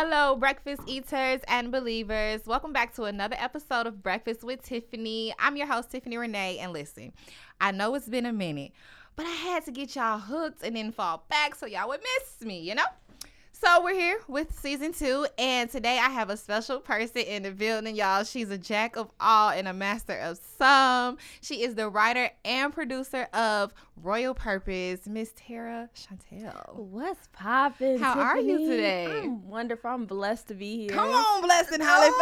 Hello, breakfast eaters and believers. Welcome back to another episode of Breakfast with Tiffany. I'm your host, Tiffany Renee. And listen, I know it's been a minute, but I had to get y'all hooked and then fall back so y'all would miss me, you know? So we're here with season two, and today I have a special person in the building, y'all. She's a jack of all and a master of some. She is the writer and producer of Royal Purpose, Miss Tara Chantel. What's poppin'? How are you today? I'm wonderful. I'm blessed to be here. Come on, blessed and highly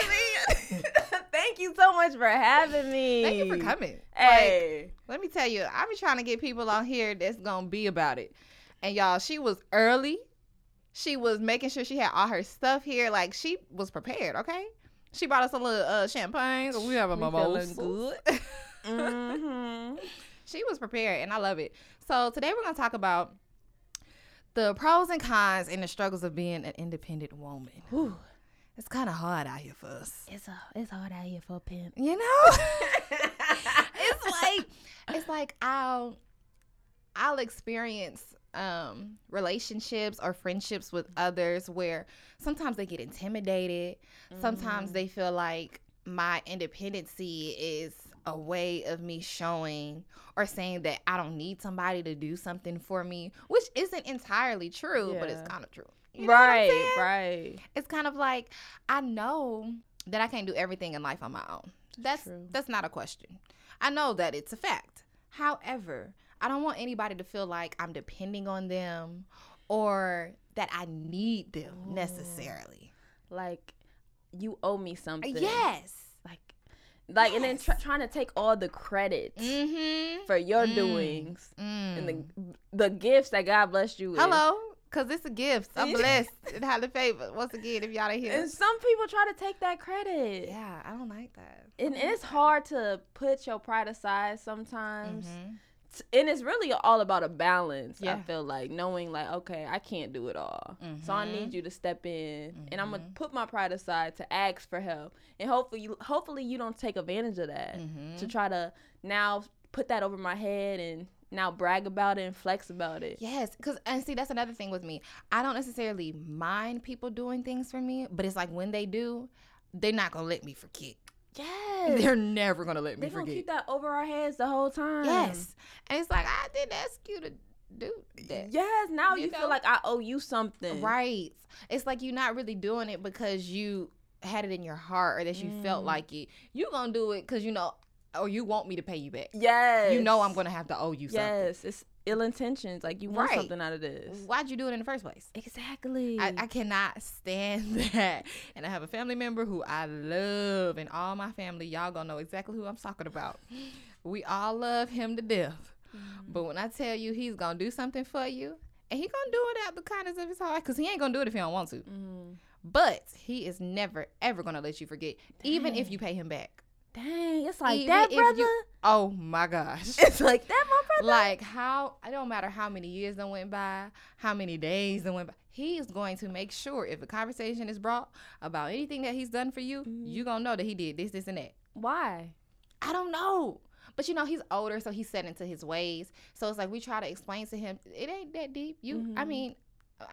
favored. Thank you so much for having me. Thank you for coming. Hey. Like, let me tell you, I've been trying to get people on here that's gonna be about it. And y'all, she was early. She was making sure she had all her stuff here. Like she was prepared. Okay. She brought us a little uh, champagne. So we have a We mimosa. feeling good. hmm she was prepared, and I love it. So today we're gonna talk about the pros and cons and the struggles of being an independent woman. Whew. It's kind of hard out here for us. It's a, it's hard out here for a pimp. You know? it's like it's like I'll I'll experience um relationships or friendships with others where sometimes they get intimidated. Sometimes they feel like my independency is a way of me showing or saying that I don't need somebody to do something for me, which isn't entirely true, but it's kind of true. You know right, right. it's kind of like I know that I can't do everything in life on my own. That's True. that's not a question. I know that it's a fact. However, I don't want anybody to feel like I'm depending on them or that I need them necessarily. Like, you owe me something. Yes. Like, like, and then Yes. try trying to take all the credit Mm-hmm. for your Mm. doings Mm. and the the gifts that God blessed you with. Hello, cause it's a gift. I'm blessed and highly favored. Once again, if y'all ain't here. And some people try to take that credit. Yeah, I don't like that. And it's hard to put your pride aside sometimes. Mhm. And it's really all about a balance. I feel like knowing, like, okay, I can't do it all. So I need you to step in, and I'm gonna put my pride aside to ask for help. And hopefully, you, hopefully you don't take advantage of that Mhm. to try to now put that over my head and now brag about it and flex about it. Yes, because and see that's another thing with me. I don't necessarily mind people doing things for me, but it's like when they do, they're not gonna let me forget. Yes. They're never gonna let me They're gonna forget. keep that over our heads the whole time. yes, and it's like I didn't ask you to do that. Yes. Now You you, know? feel like I owe you something. Right. It's like you're not really doing it because you had it in your heart or that you felt Mm. like it. You gonna do it because you know, or you want me to pay you back. Yes. You know I'm gonna have to owe you something. Yes. It's ill intentions. Like you want Right. something out of this. Why'd you do it in the first place? Exactly. I, I cannot stand that. And I have a family member who I love, and all my family, y'all gonna know exactly who I'm talking about. We all love him to death. Mm-hmm. But when I tell you he's gonna do something for you, and he gonna do it out the kindness of his heart, because he ain't gonna do it if he don't want to. Mm. But he is never ever gonna let you forget, even if you pay him back. Dang, it's like Even that, brother. you- Oh my gosh. it's like that, my brother. like how it don't matter how many years that went by, how many days that went by. He is going to make sure if a conversation is brought about anything that he's done for you, Mhm. you gonna know that he did this, this, and that. Why? I don't know. But you know, he's older, so he's set into his ways. So it's like we try to explain to him, it ain't that deep. You I Mhm. mean,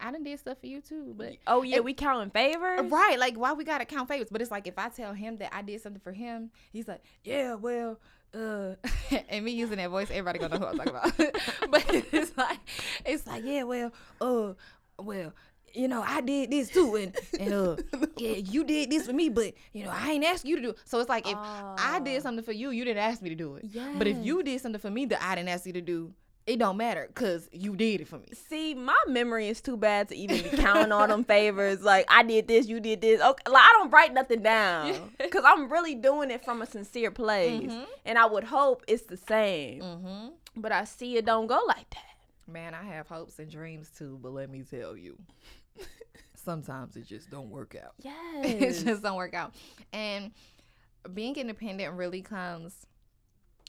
I done did stuff for you too, but Oh yeah, If- we counting favors. Right, like why we gotta count favors? But it's like if I tell him that I did something for him, he's like, yeah, well, uh, and me using that voice, everybody gonna know who I'm talking about. but it's like, it's like, yeah, well, uh, well, you know, I did this too, and and uh, yeah, you did this for me, but you know, I ain't asked you to do. So it's like if I did Oh. something for you, you didn't ask me to do it. But if you did something for me that I didn't ask you to do, it don't matter because you did it for me. See, my memory is too bad to even be counting all them favors. Like I did this, you did this. Okay, like I don't write nothing down because I'm really doing it from a sincere place, Mhm. and I would hope it's the same. Mm-hmm. But I see it don't go like that. Man, I have hopes and dreams too, but let me tell you, sometimes it just don't work out. Yes, it just don't work out. And being independent really comes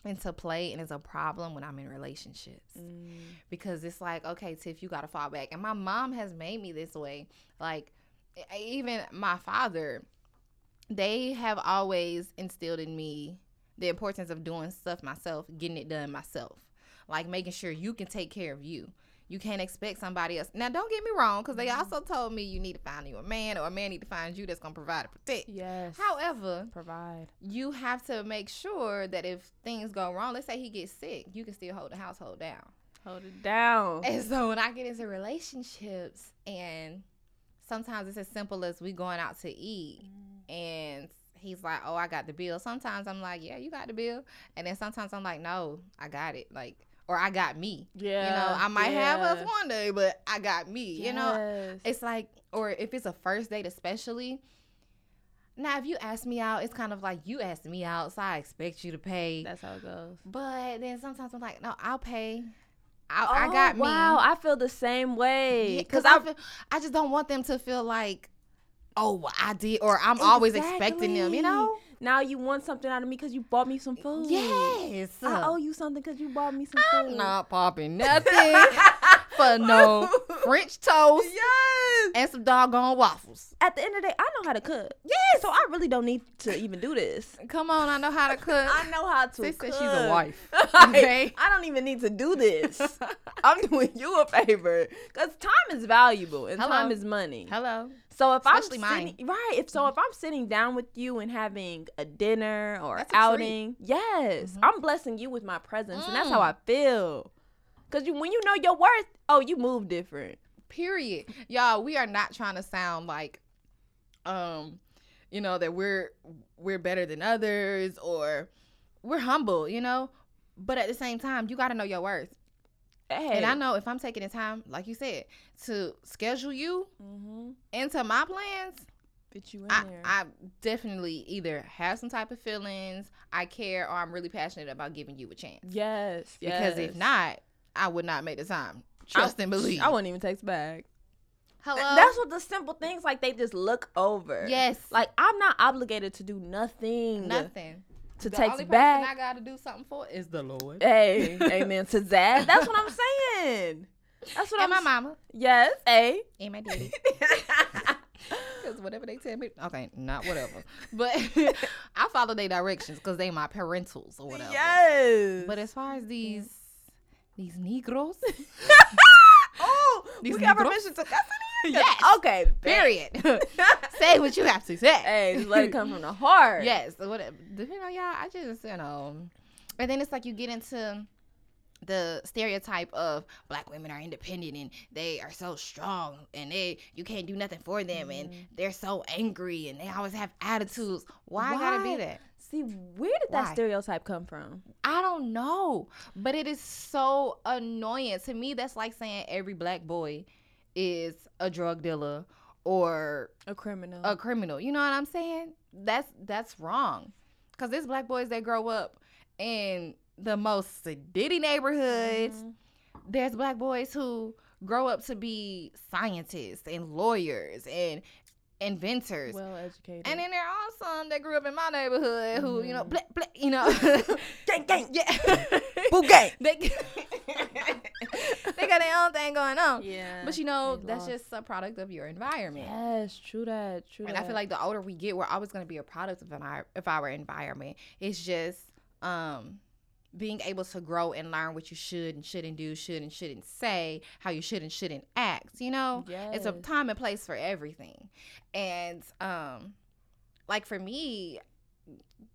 into play and is a problem when I'm in relationships. Mm. Because it's like, okay, Tiff, you gotta fall back. And my mom has made me this way. Like even my father, they have always instilled in me the importance of doing stuff myself, getting it done myself. Like making sure you can take care of you. You can't expect somebody else. Now, don't get me wrong, because they Mm-hmm. also told me you need to find you a man, or a man need to find you that's gonna provide and protect. Yes. However, Provide. you have to make sure that if things go wrong, let's say he gets sick, you can still hold the household down. Hold it down. And so when I get into relationships, and sometimes it's as simple as we going out to eat, and he's like, "Oh, I got the bill." Sometimes I'm like, "Yeah, you got the bill," and then sometimes I'm like, "No, I got it," like, or I got me. Yeah. you know, I might have us one day, but I got me. You know, it's like, or if it's a first date, especially. Now, if you ask me out, it's kind of like you asked me out, so I expect you to pay. That's how it goes. But then sometimes I'm like, no, I'll pay. I, I oh, got me. Oh, Wow, I feel the same way. because Cause I, I, feel, I just don't want them to feel like, oh, I did, or I'm always expecting them. You know? Now you want something out of me because you bought me some food. Yes. I owe you something because you bought me some I'm food. not popping nothing for no French toast Yes. and some doggone waffles. At the end of the day, I know how to cook. Yes. So I really don't need to even do this. Come on, I know how to cook. I know how to Sis cook. said she's a wife. Okay. I don't even need to do this. I'm doing you a favor because time is valuable and Hello. time is money. Hello. So if Especially I'm mine. sitting, right, if so, if I'm sitting down with you and having a dinner or That's outing, yes, Mhm. I'm blessing you with my presence, and that's how Mm. I feel. Cause you, when you know your worth, oh, you move different. Period. Y'all, we are not trying to sound like um you know that we're we're better than others or we're humble, you know? But at the same time, you got to know your worth. Hey, And I know if I'm taking the time, like you said, to schedule you mm-hmm. into my plans, fit you in I, there. I definitely either have some type of feelings, I care, or I'm really passionate about giving you a chance. yes, Because if not, I would not make the time. I- Trust and believe. I wouldn't even text back. Hello. That's what the simple things like they just look over. yes. Like I'm not obligated to do nothing. nothing. To the text only person back. I got to do something for is the Lord Hey, amen to that. That's what I'm saying. That's what and I'm my mama Yes, hey. and my daddy. Because whatever they tell me, okay, not whatever, but I follow their directions because they my parentals or whatever. Yes. But as far as these these Negroes, oh, These we got permission to cuss in here? Yes. Okay. period. say what you have to say. Hey, just let it come from the heart. Yes, whatever. You know, y'all. I just you know, and then it's like you get into the stereotype of black women are independent and they are so strong and they you can't do nothing for them and mm. they're so angry and they always have attitudes. Why, I gotta be Why? that? See, where did that Why? stereotype come from? I don't know, but it is so annoying to me. That's like saying every black boy is a drug dealer or A criminal. a criminal. You know what I'm saying? That's that's wrong. Cause there's black boys that grow up in the most sedity neighborhoods. Mhm. There's black boys who grow up to be scientists and lawyers and inventors. well educated. and then there are some that grew up in my neighborhood who, you know, Mhm. bleh, bleh, you know, gang gang. yeah, Boo gang. they, they got their own thing going on. Yeah. But you know, that's lost. just a product of your environment. Yes, true that. True And that. I feel like the older we get, we're always going to be a product of, an, of our environment. It's just um, being able to grow and learn what you should and shouldn't do, should and shouldn't say, how you should and shouldn't act. You know, it's a time and place for everything. And um, like for me,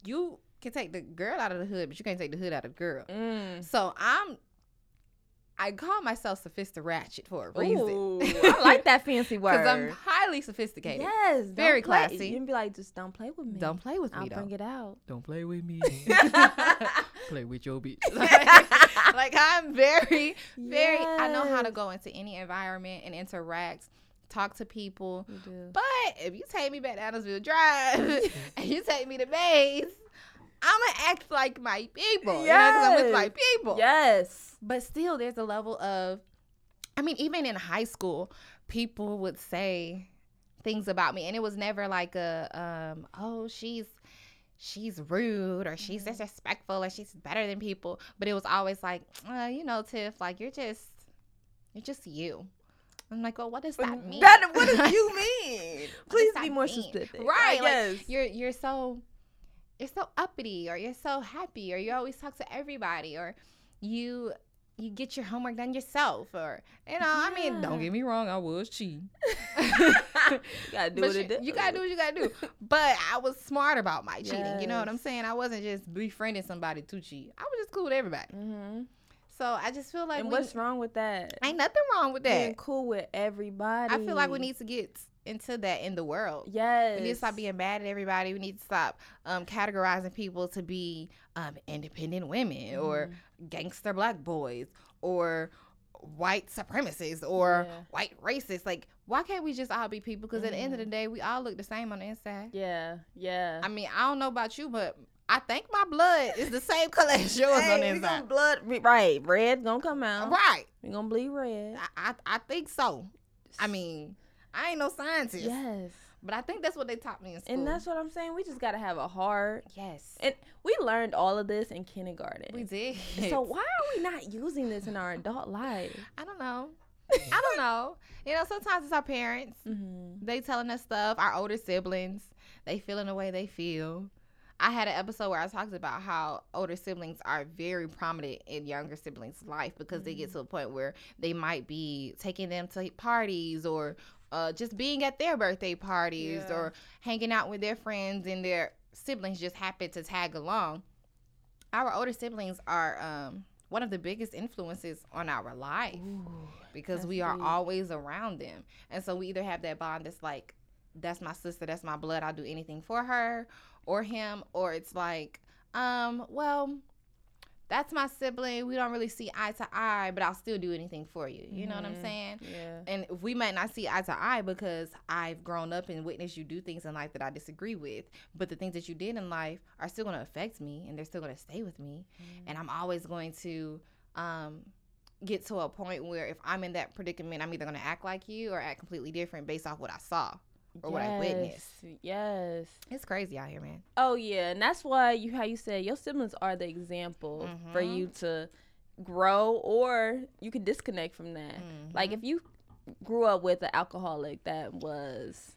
you can take the girl out of the hood, but you can't take the hood out of the girl. Mm. So I'm. I call myself sophisticated ratchet for a reason. Ooh, I like that fancy word. Because I'm highly sophisticated. yes, don't Very play- classy. You can be like, just don't play with me. Don't play with I'll me though. bring it out. Don't play with me. play with your bitch. like, like, I'm very, very. I know how to go into any environment and interact, talk to people. You do. But if you take me back to Adamsville Drive and you take me to Mays, I'ma act like my people. You know, 'cause I'm with my people. Yes. But still, there's a level of, I mean, even in high school, people would say things about me, and it was never like a, um, oh, she's, she's rude or she's disrespectful or she's better than people. But it was always like, uh, you know, Tiff, like you're just, you're just you. I'm like, well, what does that mean? That, what do you mean? Please be more mean? specific. Right. Like yes. you're you're so you're so uppity or you're so happy or you always talk to everybody or you you get your homework done yourself, or you know, I mean, don't get me wrong, I was cheating. you gotta do But what you, do. you gotta do what you gotta do. But I was smart about my cheating. You know what I'm saying? I wasn't just befriending somebody to cheat. I was just cool with everybody. hmm So I just feel like and we, what's wrong with that? ain't nothing wrong with that. Being cool with everybody. I feel like we need to get into that in the world. Yes. We need to stop being mad at everybody. We need to stop um, categorizing people to be um, independent women or Mm-hmm. gangster black boys or white supremacists or Yeah. white racists. Like, why can't we just all be people? Because at the end of the Mm-hmm. day, we all look the same on the inside. Yeah. Yeah. I mean, I don't know about you, but I think my blood is the same color as yours on the Hey, inside. blood right. Red gonna come out. Right. We gonna bleed red. I, I I think so. I mean, I ain't no scientist, Yes. but I think that's what they taught me in school. And that's what I'm saying. We just gotta have a heart. yes, And we learned all of this in kindergarten. we did. So why are we not using this in our adult life? I don't know. I don't know. You know, sometimes it's our parents. Mm-hmm. They telling us stuff. Our older siblings, they feeling the way they feel. I had an episode where I talked about how older siblings are very prominent in younger siblings' life because they get to a point where they might be taking them to parties or uh, just being at their birthday parties Yeah. or hanging out with their friends and their siblings just happen to tag along. Our older siblings are um, one of the biggest influences on our life because we are deep. always around them. And so we either have that bond that's like, that's my sister, that's my blood, I'll do anything for her or him, or it's like, um, well, that's my sibling. We don't really see eye to eye, but I'll still do anything for you. You know what I'm Mhm. saying? Yeah. And we might not see eye to eye because I've grown up and witnessed you do things in life that I disagree with. But the things that you did in life are still going to affect me and they're still going to stay with me. And I'm always going to um, get to a point where if I'm in that predicament, I'm either going to act like you or act completely different based off what I saw or what I witnessed. Yes, Yes. It's crazy out here, man. Oh yeah, and that's why you how you said your siblings are the example for Mhm. you to grow or you could disconnect from that. Like Mm-hmm. if you grew up with an alcoholic that was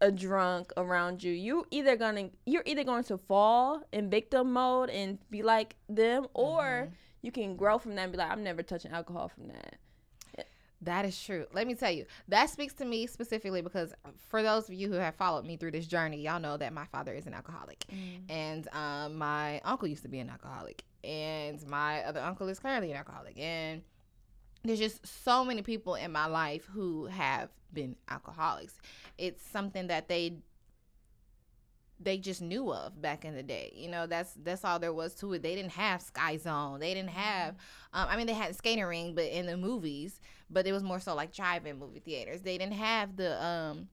a drunk around you, you either gonna you're either going to fall in victim mode and be like them or Mm-hmm. you can grow from that and be like I'm never touching alcohol from that. That is true. Let me tell you, that speaks to me specifically because for those of you who have followed me through this journey, y'all know that my father is an alcoholic, and um, my uncle used to be an alcoholic, and my other uncle is currently an alcoholic, and there's just so many people in my life who have been alcoholics. It's something that they they just knew of back in the day. You know, that's that's all there was to it. They didn't have Sky Zone. They didn't have um, I mean they had skating ring, but in the movies, but it was more so like drive-in movie theaters. They didn't have the um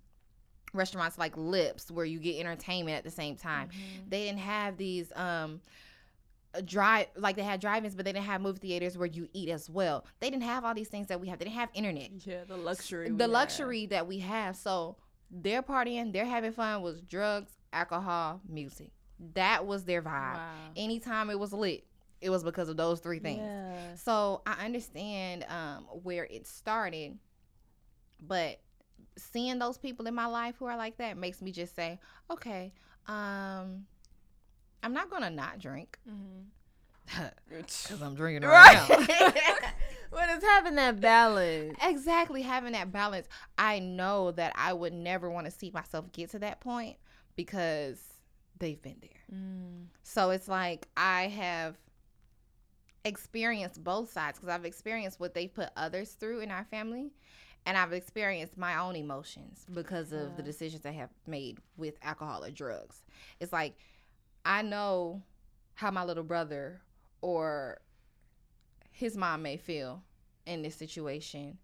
restaurants like Lips where you get entertainment at the same time. They didn't have these um drive like they had drive-ins but they didn't have movie theaters where you eat as well. They didn't have all these things that we have. They didn't have internet Yeah, the luxury. the have. luxury that we have. So they're partying, they're having fun was drugs, alcohol, music. That was their vibe. Wow. Anytime it was lit, it was because of those three things. Yeah. So I understand um, where it started, but seeing those people in my life who are like that makes me just say, okay, um, I'm not gonna not drink because I'm drinking right, Right. now. but it's having that balance. exactly having that balance i know that i would never want to see myself get to that point because they've been there so it's like i have experienced both sides because i've experienced what they've put others through in our family and i've experienced my own emotions because of the decisions i have made with alcohol or drugs it's like i know how my little brother or his mom may feel in this situation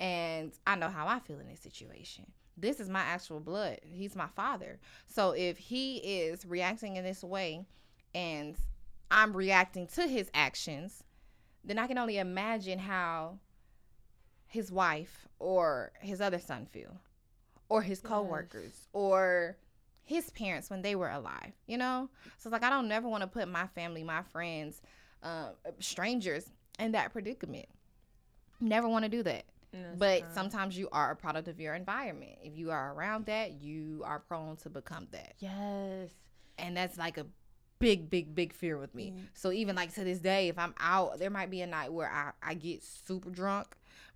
and I know how I feel in this situation. This is my actual blood. He's my father. So if he is reacting in this way and I'm reacting to his actions, then I can only imagine how his wife or his other son feel or his coworkers or his parents when they were alive, you know? So it's like I don't never want to put my family, my friends, uh, strangers in that predicament. Never want to do that. But sometimes you are a product of your environment. If you are around that, you are prone to become that. yes. And that's like a big, big, big fear with me. So even like to this day, if I'm out, there might be a night where I, I get super drunk.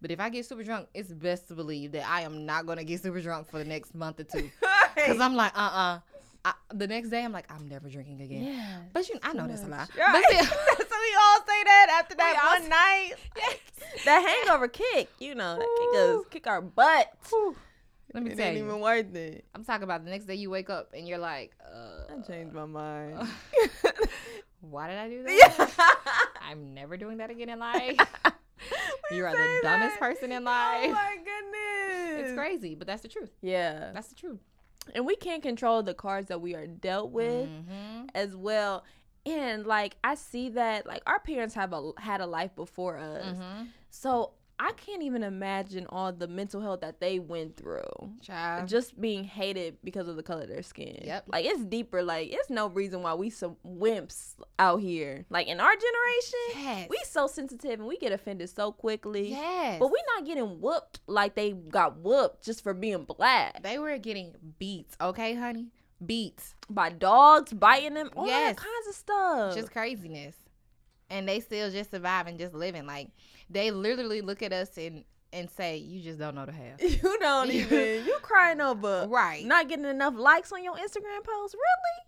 But if I get super drunk, it's best to believe that I am not gonna get super drunk for the next month or two. Cause I'm like, uh uh The next day, I'm like, I'm never drinking again. Yeah. But you, I know that's a lie. Right. But still, so we all say that after that one night. That hangover kick, you know, that kick us, kick our butt. Let me It tell ain't you. even worth it. I'm talking about the next day you wake up and you're like, uh, I changed my mind. why did I do that? I'm never doing that again in life. You are the dumbest that. person in life. Oh my goodness. it's crazy, but that's the truth. Yeah. That's the truth. And we can't control the cards that we are dealt with Mhm. as well. And like I see that like our parents have a had a life before us. Mhm. So I can't even imagine all the mental health that they went through. Child. Just being hated because of the color of their skin. Yep. Like it's deeper. Like it's no reason why we some wimps out here. Like in our generation, Yes. we so sensitive and we get offended so quickly. yes. But we not getting whooped like they got whooped just for being black they were getting beats, okay, honey? Beats. by dogs biting them, all Yes. kinds of stuff. Just craziness. And they still just surviving, just living. Like they literally look at us and and say, You just don't know the half. you don't even you crying over Right. not getting enough likes on your Instagram post. Really.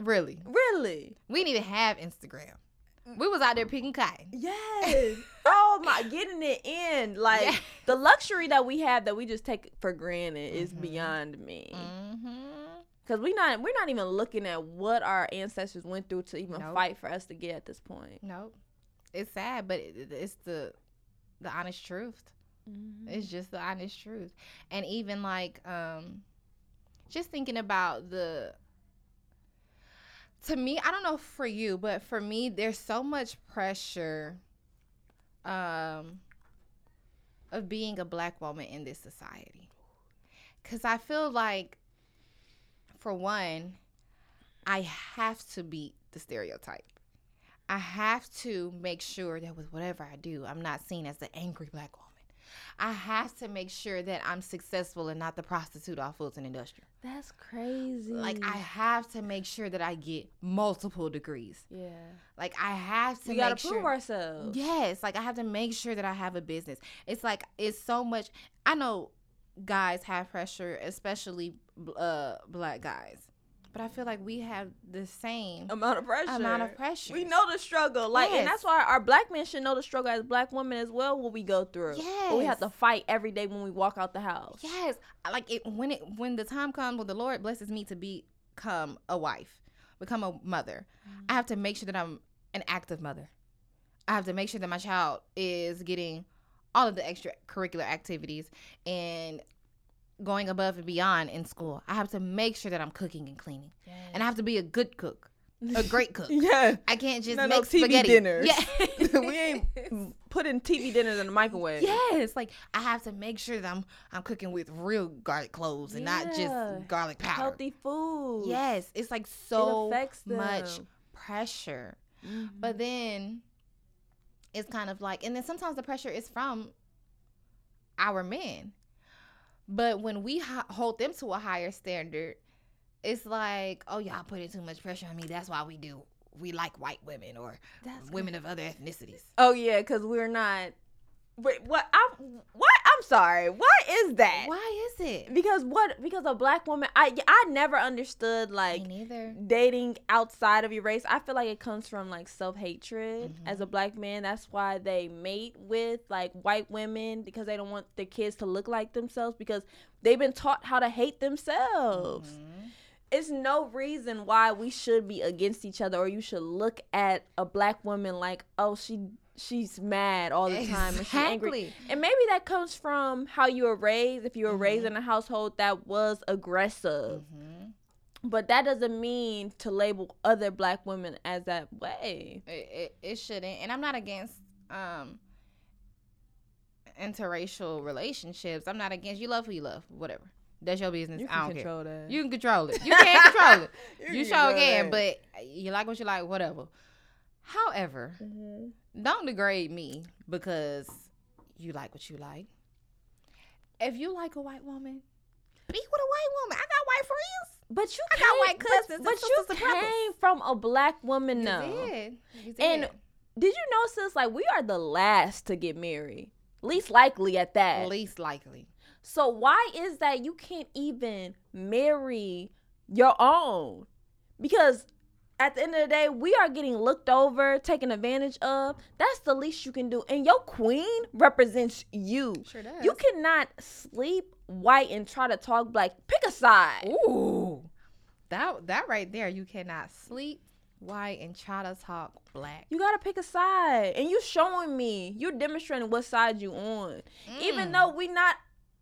Really, really. We didn't even have Instagram. We was out there picking cotton. Yes. oh my, getting it in like Yeah. the luxury that we have that we just take for granted is Mhm. beyond me. Mm-hmm. Cause we not we're not even looking at what our ancestors went through to even Nope. fight for us to get at this point. Nope. It's sad, but it, it's the the honest truth. It's just the honest truth. And even like um just thinking about the to me, I don't know for you, but for me there's so much pressure um of being a black woman in this society. Cuz I feel like for one, I have to beat the stereotype. I have to make sure that with whatever I do, I'm not seen as the angry black woman. I have to make sure that I'm successful and not the prostitute off Fulton Industrial. That's crazy. Like I have to make sure that I get multiple degrees. yeah. Like I have to We gotta sure. prove ourselves. Yes, like I have to make sure that I have a business. It's like it's so much. I know guys have pressure, especially uh black guys, but I feel like we have the same Amount of pressure. amount of pressure. We know the struggle, like, and that's why our black men should know the struggle as black women as well. What we go through, But we have to fight every day when we walk out the house. Yes, like it when it when the time comes when the Lord blesses me to become a wife, become a mother. I have to make sure that I'm an active mother. I have to make sure that my child is getting all of the extracurricular activities and going above and beyond in school. I have to make sure that I'm cooking and cleaning, and I have to be a good cook, a great cook. Yeah, I can't just No, make no TV spaghetti. dinners. Yeah, we ain't putting TV dinners in the microwave. Yes, like I have to make sure that I'm I'm cooking with real garlic cloves and not just garlic powder. healthy food. Yes, it's like so affects much pressure. Mhm. But then it's kind of like, and then sometimes the pressure is from our men. But when we ho- hold them to a higher standard, it's like, oh, y'all putting too much pressure on me. That's why we do. We like white women or That's women of other ethnicities. Oh yeah, because we're not. Wait, what? I'm what? Sorry. What is that? Why is it? Because what? Because a black woman. I I never understood like dating outside of your race. I feel like it comes from like self hatred Mm-hmm. as a black man. That's why they mate with like white women because they don't want their kids to look like themselves because they've been taught how to hate themselves. Mhm. It's no reason why we should be against each other or you should look at a black woman like, oh, she she's mad all the time and she's angry. Exactly. And maybe that comes from how you were raised. If you were raised Mm-hmm. in a household that was aggressive, Mhm. but that doesn't mean to label other black women as that way. It, it, it shouldn't. And I'm not against um interracial relationships. I'm not against you love who you love, whatever. That's your business. I don't care. that. You can control it. You can't control it. You you sure can, that. but you like what you like, whatever. However, Mhm. don't degrade me because you like what you like. If you like a white woman, be with a white woman. I got white friends. But you I got white cousins and But, you and brothers. came from a black woman, You though. did. You And did. Did you know, sis? Like we are the last to get married, least likely at that. least likely. So why is that you can't even marry your own? Because at the end of the day, we are getting looked over, taken advantage of. That's the least you can do. And your queen represents you. Sure does. You cannot sleep white and try to talk black. Pick a side. Ooh. That that right there, you cannot sleep white and try to talk black. You gotta pick a side. And you showing me. You're demonstrating what side you on. Even Mm. though we not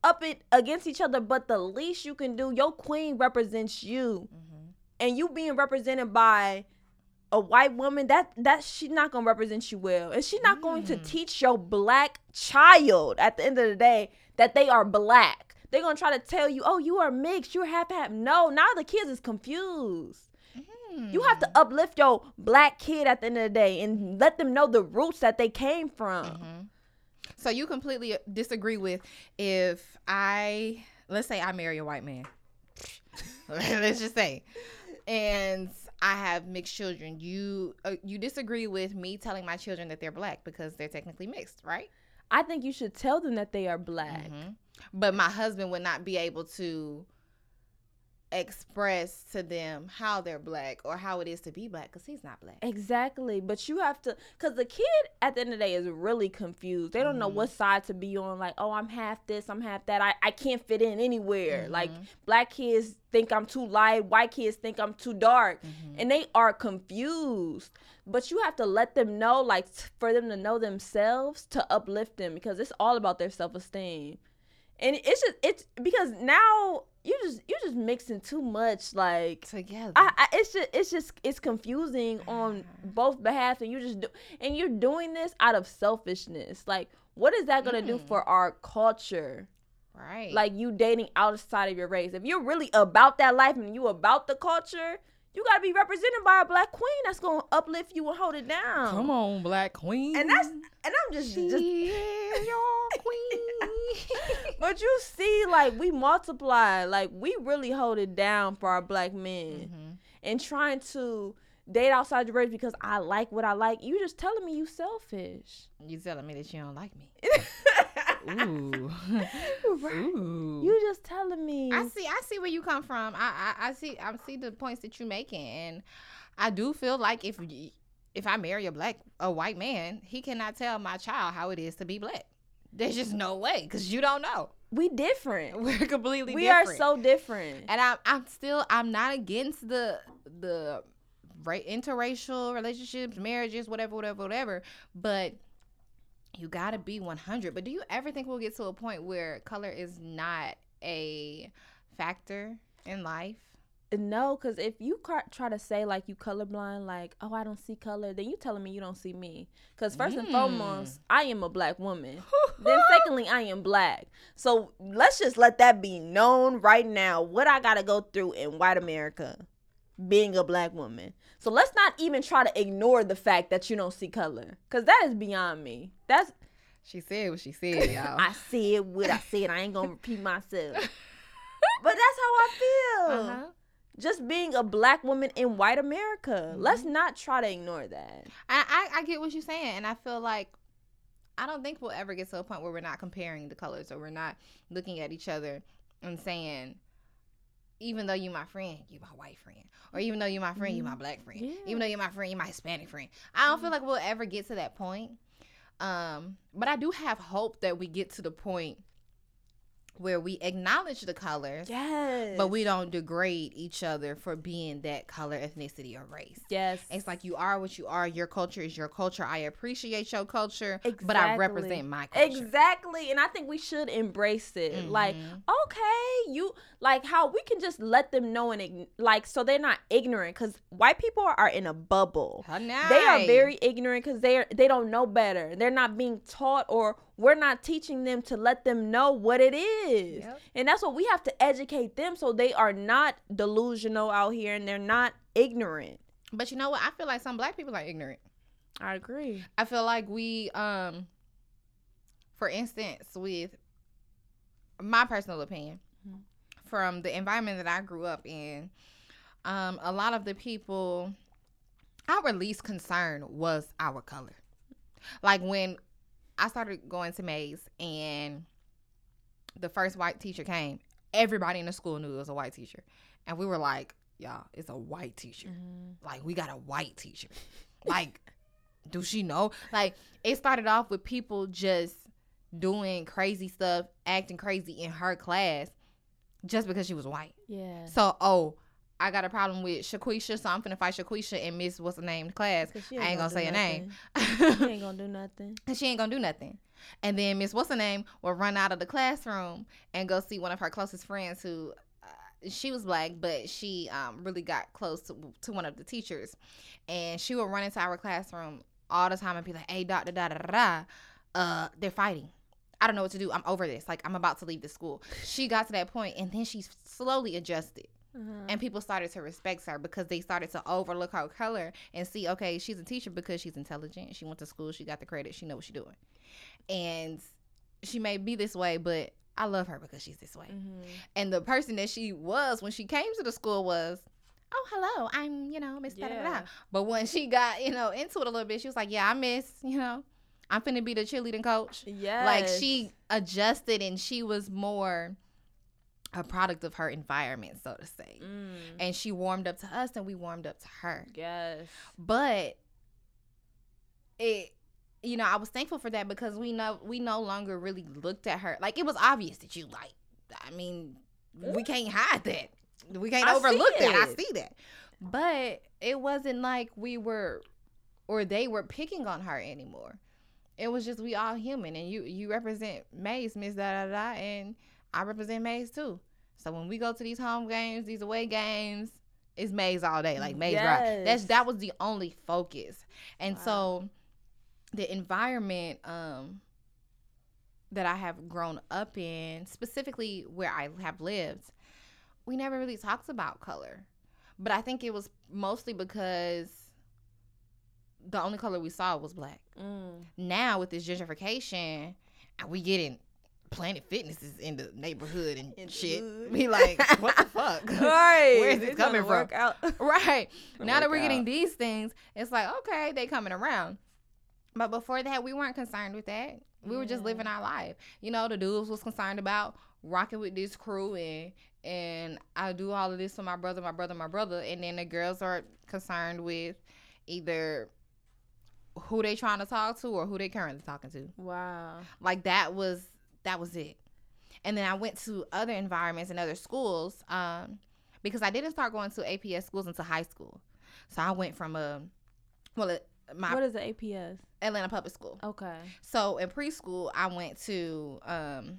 up it against each other, but the least you can do, your queen represents you. Mm-hmm. And you being represented by a white woman that that she's not gonna represent you well and she's not going to Mm. teach your black child at the end of the day that they are black they're gonna try to tell you oh you are mixed you're half half no now the kids is confused you have to Mm. uplift your black kid at the end of the day and let them know the roots that they came from Mm-hmm. So you completely disagree with if I let's say I marry a white man. let's just say, and I have mixed children. You uh, you disagree with me telling my children that they're black because they're technically mixed, right? i think you should tell them that they are black Mhm. But my husband would not be able to express to them how they're black or how it is to be black because he's not black. Exactly, but you have to, cause the kid at the end of the day is really confused. They don't know Mhm. what side to be on. Like, oh, I'm half this, I'm half that. I, I can't fit in anywhere. Like, black kids think I'm too light, white kids think I'm too dark, Mhm. and they are confused. But you have to let them know, like, for them to know themselves to uplift them, because it's all about their self esteem. And it's just it's because now you just you're just mixing too much like Together. I, I it's just it's just it's confusing on both behalf and you just do and you're doing this out of selfishness like what is that gonna do Mm. for our culture right. like you dating outside of your race if you're really about that life and you about the culture you gotta be represented by a black queen that's gonna uplift you and hold it down Come on, black queen. and that's and i'm just she just is your queen. but you see like we multiply like we really hold it down for our black men Mhm. and trying to date outside your race because I like what I like. You just telling me you selfish. You telling me that you don't like me? Ooh. Right. Ooh. You just telling me. I see. I see where you come from. I, I, I see. I see the points that you're making, and I do feel like if y- if I marry a black a white man, he cannot tell my child how it is to be black. There's just no way because you don't know. we different. We're completely different. We different. are so different. and I'm I'm still I'm not against the the ra- interracial relationships, marriages, whatever, whatever, whatever. But you gotta be 100. But do you ever think we'll get to a point where color is not a factor in life? No, because if you try to say like you colorblind, like oh I don't see color, then you telling me you don't see me. Because first and Mm. foremost, I am a black woman. then secondly, I am black. So let's just let that be known right now. What I gotta go through in white America, being a black woman. So let's not even try to ignore the fact that you don't see color, because that is beyond me. That's She said what she said, y'all. I said what I said. I ain't gonna repeat myself. but that's how I feel uh-huh. just being a black woman in white America. Mm-hmm. Let's not try to ignore that. I, I I get what you're saying, and I feel like I don't think we'll ever get to a point where we're not comparing the colors or we're not looking at each other and saying, even though you my friend, you my white friend, or even though you my friend, you my black friend, Yeah. even though you're my friend, you my Hispanic friend. I don't feel like we'll ever get to that point. Um, but I do have hope that we get to the point where we acknowledge the colors, Yes. but we don't degrade each other for being that color, ethnicity, or race. Yes. It's like you are what you are. Your culture is your culture. I appreciate your culture, but I represent my culture. Exactly. And I think we should embrace it. Like, Mhm. okay, you like how we can just let them know and like so they're not ignorant cuz white people are in a bubble. How They are very ignorant cuz they are they don't know better. They're not being taught or we're not teaching them to let them know what it is. Yep. And that's what we have to educate them so they are not delusional out here and they're not ignorant. But you know what? I feel like some black people are ignorant. I agree. I feel like we, um, for instance, with my personal opinion, Mhm. from the environment that I grew up in, um, a lot of the people, our least concern was our color. Like when I started going to Mays and the first white teacher came, everybody in the school knew it was a white teacher. And we were like, y'all, it's a white teacher. Mm-hmm. Like, we got a white teacher. like, do she know? Like, it started off with people just doing crazy stuff, acting crazy in her class just because she was white. Yeah. So, oh, I got a problem with Shaquisha, so I'm finna fight Shaquisha and Miss what's the name class. I ain't gonna do say her name. She ain't gonna do nothing. and she ain't gonna do nothing. And then Miss what's her name will run out of the classroom and go see one of her closest friends who uh, she was black, but she um, really got close to, to one of the teachers, and she would run into our classroom all the time and be like, "Hey, doctor, da da da da, uh, they're fighting." I don't know what to do. I'm over this. Like I'm about to leave the school. She got to that point, and then she slowly adjusted Uh-huh. and people started to respect her because they started to overlook her color and see okay she's a teacher because she's intelligent she went to school she got the credit she know what she's doing and she may be this way but i love her because she's this way Mhm. and the person that she was when she came to the school was oh hello i'm you know miss da da da Yeah. but when she got you know into it a little bit she was like yeah i miss you know i'm finna be the cheerleading coach Yeah. like she adjusted and she was more a product of her environment so to say. Mm. and she warmed up to us and we warmed up to her. Yes. but it you know i was thankful for that because we know we no longer really looked at her. Like it was obvious that you like i mean we can't hide that. We can't I overlook that. I see that. But it wasn't like we were or they were picking on her anymore. It was just we all human and you you represent Mays miss da da da and i represent Mays too. So when we go to these home games these away games it's Mays all day like Mays right that's that was the only focus. And Wow. so the environment um that i have grown up in specifically where i have lived we never really talked about color. But i think it was mostly because the only color we saw was black. Mm. now with this gentrification we getting planet fitness is in the neighborhood and In shit hood. we like what the fuck Right. Where is this coming from? out. right now that we're getting these things it's like okay they coming around but before that we weren't concerned with that we were just living our life you know the dudes was concerned about rocking with this crew and and i do all of this for my brother my brother my brother and then the girls are concerned with either who they trying to talk to or who they currently talking to Wow. like that was that was it. And then i went to other environments and other schools um because i didn't start going to aps schools until high school. So i went from a well it, my what is the APS? atlanta public school. Okay. so in preschool i went to um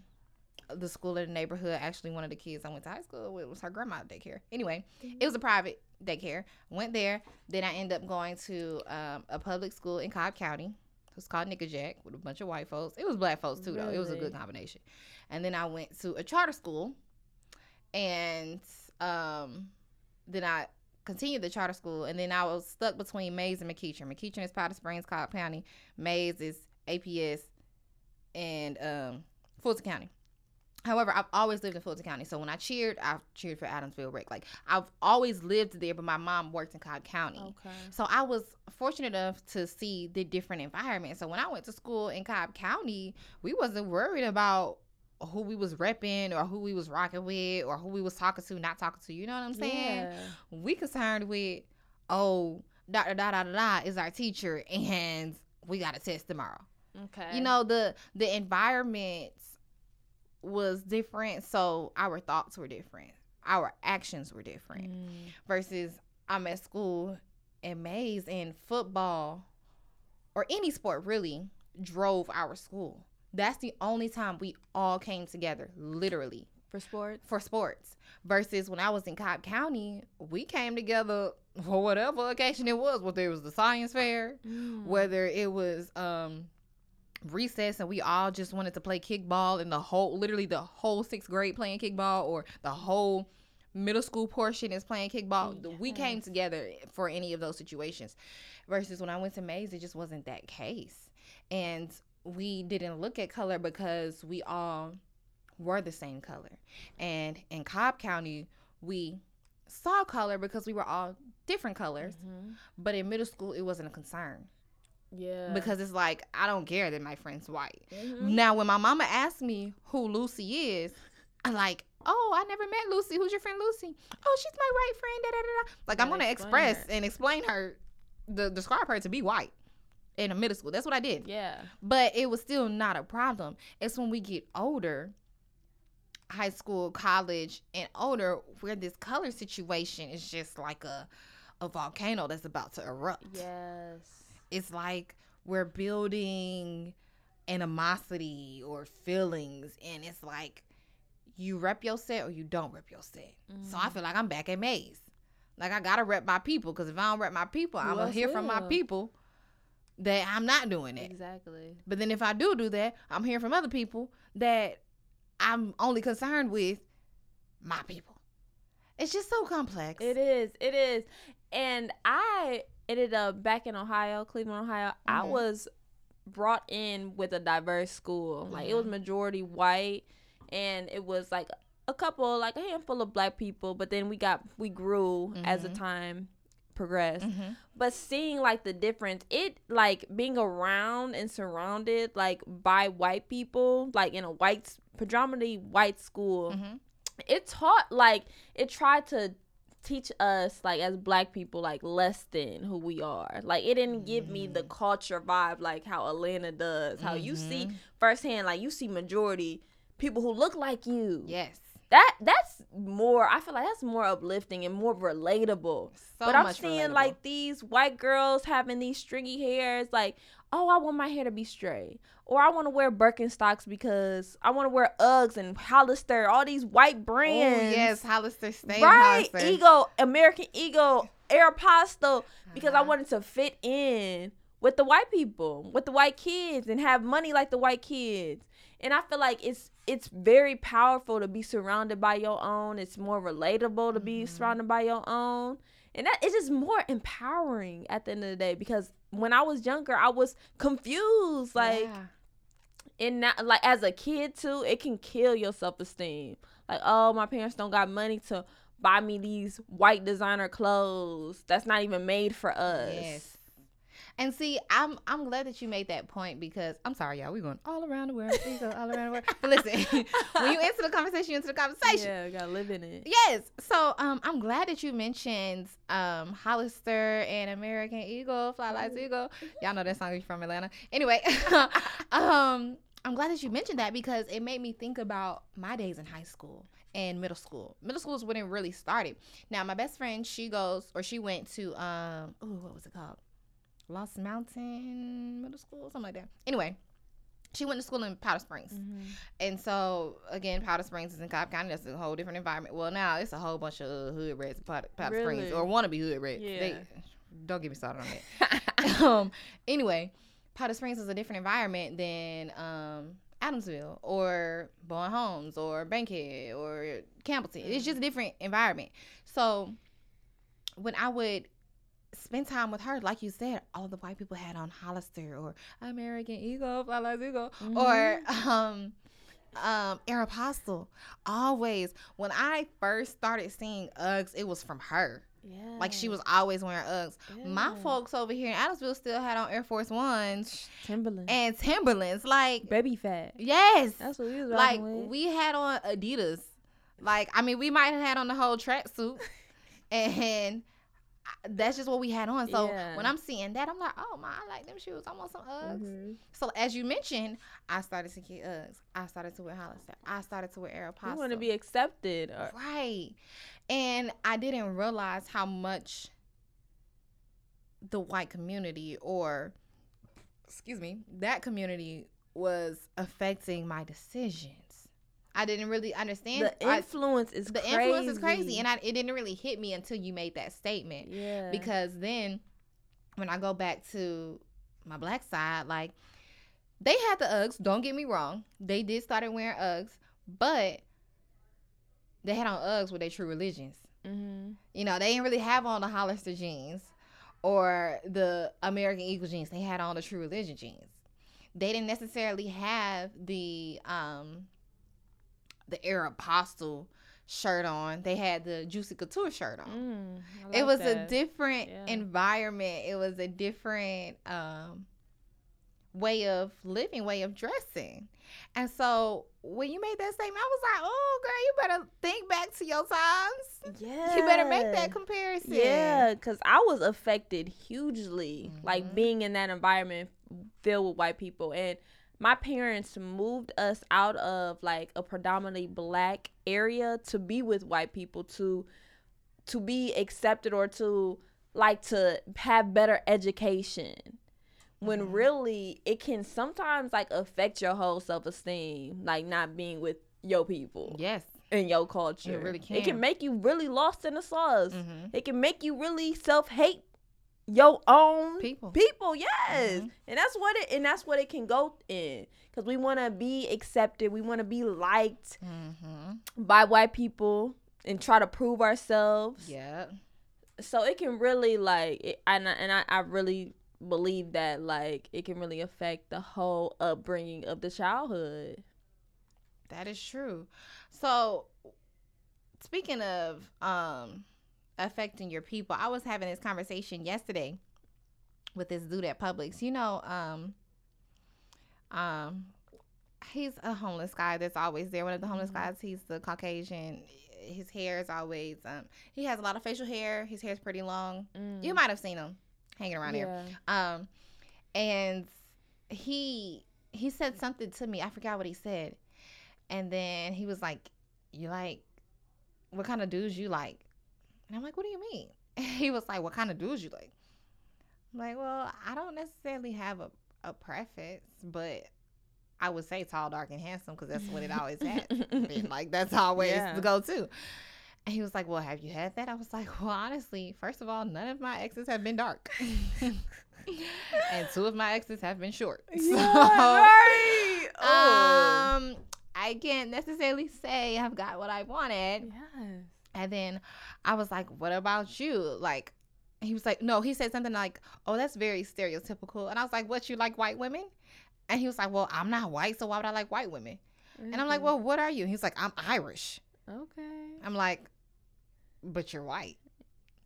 the school in the neighborhood. Actually one of the kids i went to high school with was her grandma daycare. Anyway it was a private daycare. Went there. Then i ended up going to um, a public school in cobb county it was called Nickajack with a bunch of white folks. It was black folks too, though. It was a good combination. And then I went to a charter school, and um, then I continued the charter school, and then I was stuck between Mays and McEachern. McEachern is Powder Springs, Cobb County. Mays is APS, and um, Fulton County. However, I've always lived in Fulton County. So when I cheered, I cheered for Adamsville Rec. Like I've always lived there, but my mom worked in Cobb County. Okay. So I was fortunate enough to see the different environments. So when I went to school in Cobb County, we wasn't worried about who we was repping or who we was rocking with or who we was talking to, not talking to. You know what I'm saying? Yeah. We concerned with, oh, da da da da da is our teacher and we got a test tomorrow. Okay. You know, the the environment was different, so our thoughts were different. Our actions were different Mm. versus I'm at school and Mays and football or any sport really drove our school. That's the only time we all came together, literally, for sports. for sports. Versus when I was in Cobb County, we came together for whatever occasion it was, whether it was the science fair, Mm. whether it was um recess and we all just wanted to play kickball and the whole literally the whole sixth grade playing kickball or the whole middle school portion is playing kickball we came together for any of those situations versus when i went to mays it just wasn't that case and we didn't look at color because we all were the same color. And in Cobb County, we saw color because we were all different colors. Mhm. But in middle school, it wasn't a concern Yeah. because it's like I don't care that my friend's white. Mhm. Now, when my mama asked me who Lucy is, I'm like, oh, I never met Lucy. Who's your friend Lucy? Oh, she's my white friend. Da, da, da. Like I'm Gotta gonna express her. and explain her, the describe her to be white in a middle school. That's what I did. yeah. But it was still not a problem. It's when we get older, high school, college, and older, where this color situation is just like a a volcano that's about to erupt Yes. It's like we're building animosity or feelings and it's like you rep your set or you don't rep your set so Mm-hmm. i feel like i'm back at Mays like i gotta rep my people because if i don't rep my people i'm gonna hear from my people that i'm not doing it Exactly. but then if i do do that i'm hearing from other people that i'm only concerned with my people it's just so complex It is. It is. And I ended up back in Ohio, Cleveland, Ohio. I Mhm. was brought in with a diverse school. Like it was Mhm. majority white and it was like a couple like a handful of black people, but then we got we grew as the Mhm. time progressed. Mhm. But seeing like the difference, it like being around and surrounded like by white people, like in a white predominantly white school it taught like it tried to teach us like as black people like less than who we are. Like it didn't give me the culture vibe like how atlanta does how you see Mhm. firsthand like you see majority people who look like you. Yes that that's more i feel like that's more uplifting and more relatable so but i'm seeing relatable. like these white girls having these stringy hairs like oh i want my hair to be straight or i want to wear birkenstocks because i want to wear uggs and hollister all these white Oh brands yes, Hollister stay right Hollister. ego American Eagle aeropostale because i Uh-huh. wanted to fit in with the white people with the white kids and have money like the white kids and i feel like it's it's very powerful to be surrounded by your own it's more relatable to be Mhm. surrounded by your own and that it's just more empowering at the end of the day because when i was younger i was confused like Yeah. and now like as a kid too it can kill your self-esteem like oh my parents don't got money to buy me these white designer clothes that's not even made for us Yes. And see, I'm I'm glad that you made that point because I'm sorry, y'all. We're going all around the world. We go all around the world. But listen, when you enter the conversation, you answer the conversation. yeah gotta live in it Yes. So um, I'm glad that you mentioned um, Hollister and American Eagle, Fly Lights Eagle. Y'all know that song is from Atlanta. Anyway, um, I'm glad that you mentioned that because it made me think about my days in high school and middle school. Middle school is when it really started. Now, my best friend, she goes or she went to um, ooh, what was it called? Lost Mountain Middle School, something like that. Anyway, she went to school in Powder Springs. And so again, Powder Springs is in Cobb County. That's a whole different environment. Well, now it's a whole bunch of uh, hood rats in Powder, Powder Springs Really? or wannabe hood rats. Yeah. They, don't get me started on that. um. Anyway, Powder Springs is a different environment than um Adamsville or Bowen Homes or Bankhead or Campbellton. It's just a different environment. So when I would spend time with her, like you said, all the white people had on Hollister or American Eagle, Fly Like Eagle, or um um Aeropostale. Always when I first started seeing Uggs, it was from her. yeah Like she was always wearing Uggs. My folks over here in Adamsville still had on Air Force Ones timberland and Timberlands. Like baby fat yes, that's what we was like with. we had on Adidas. Like I mean, we might have had on the whole tracksuit, and that's just what we had on. So Yeah. when I'm seeing that, I'm like, oh my, I like them shoes. I want some Uggs. Mhm. So as you mentioned, I started to get Uggs. I started to wear Hollister. I started to wear Aeropostale. you want to be accepted or, right, and I didn't realize how much the white community or excuse me that community was affecting my decisions. I didn't really understand the I- influence is the crazy. influence is crazy, and I, it didn't really hit me until you made that statement yeah because then when I go back to my black side, like they had the Uggs. Don't get me wrong, they did started wearing Uggs, but they had on Uggs with their true religions. hmm You know, they didn't really have on the Hollister jeans or the American Eagle jeans. They had on the True Religion jeans. They didn't necessarily have the um the Aeropostale shirt on. They had the Juicy Couture shirt on. Mm, I it like was a different Yeah. environment. It was a different um way of living, way of dressing. And so when you made that statement, I was like, "Oh, girl, you better think back to your times. Yeah. You better make that comparison." Yeah, because I was affected hugely, like Mhm. being in that environment filled with white people. And my parents moved us out of like a predominantly black area to be with white people to to be accepted or to like to have better education. When Mhm. really it can sometimes like affect your whole self esteem, like not being with your people Yes. in your culture. it really can It can. make you really lost in the sauce. Mhm. It can make you really self hate your own People. People, yes, Mhm. and that's what it and that's what it can go in because we want to be accepted. We want to be liked Mhm. by white people and try to prove ourselves. Yeah. So it can really like, it, and I, and I, I really believe that like it can really affect the whole upbringing of the childhood. That is true. So speaking of um affecting your people, I was having this conversation yesterday with this dude at Publix. You know, um um he's a homeless guy that's always there. One of the homeless Mhm. guys, he's the Caucasian. His hair is always um he has a lot of facial hair. His hair's pretty long. You might have seen him hanging around. Mm. yeah. Um, and he he said something to me. I forgot what he said. And then he was like, "You like what kind of dudes you like?" And I'm like, "What do you mean?" He was like, "What kind of dudes you like?" I'm like, "Well, I don't necessarily have a a preference, but I would say tall, dark, and handsome because that's what it always has been. Like that's always Yeah. the go-to." And he was like, "Well, have you had that?" I was like, "Well, honestly, first of all, none of my exes have been dark." and two of my exes have been short. So, right. Oh. um, I can't necessarily say I've got what I wanted. yes. And then I was like, "What about you?" Like, he was like, "No." He said something like, "Oh, that's very stereotypical." And I was like, "What? You like white women?" And he was like, "Well, I'm not white, so why would I like white women?" And I'm like, Mhm. "Well, what are you?" He's like, "I'm Irish." okay. I'm like, "But you're white."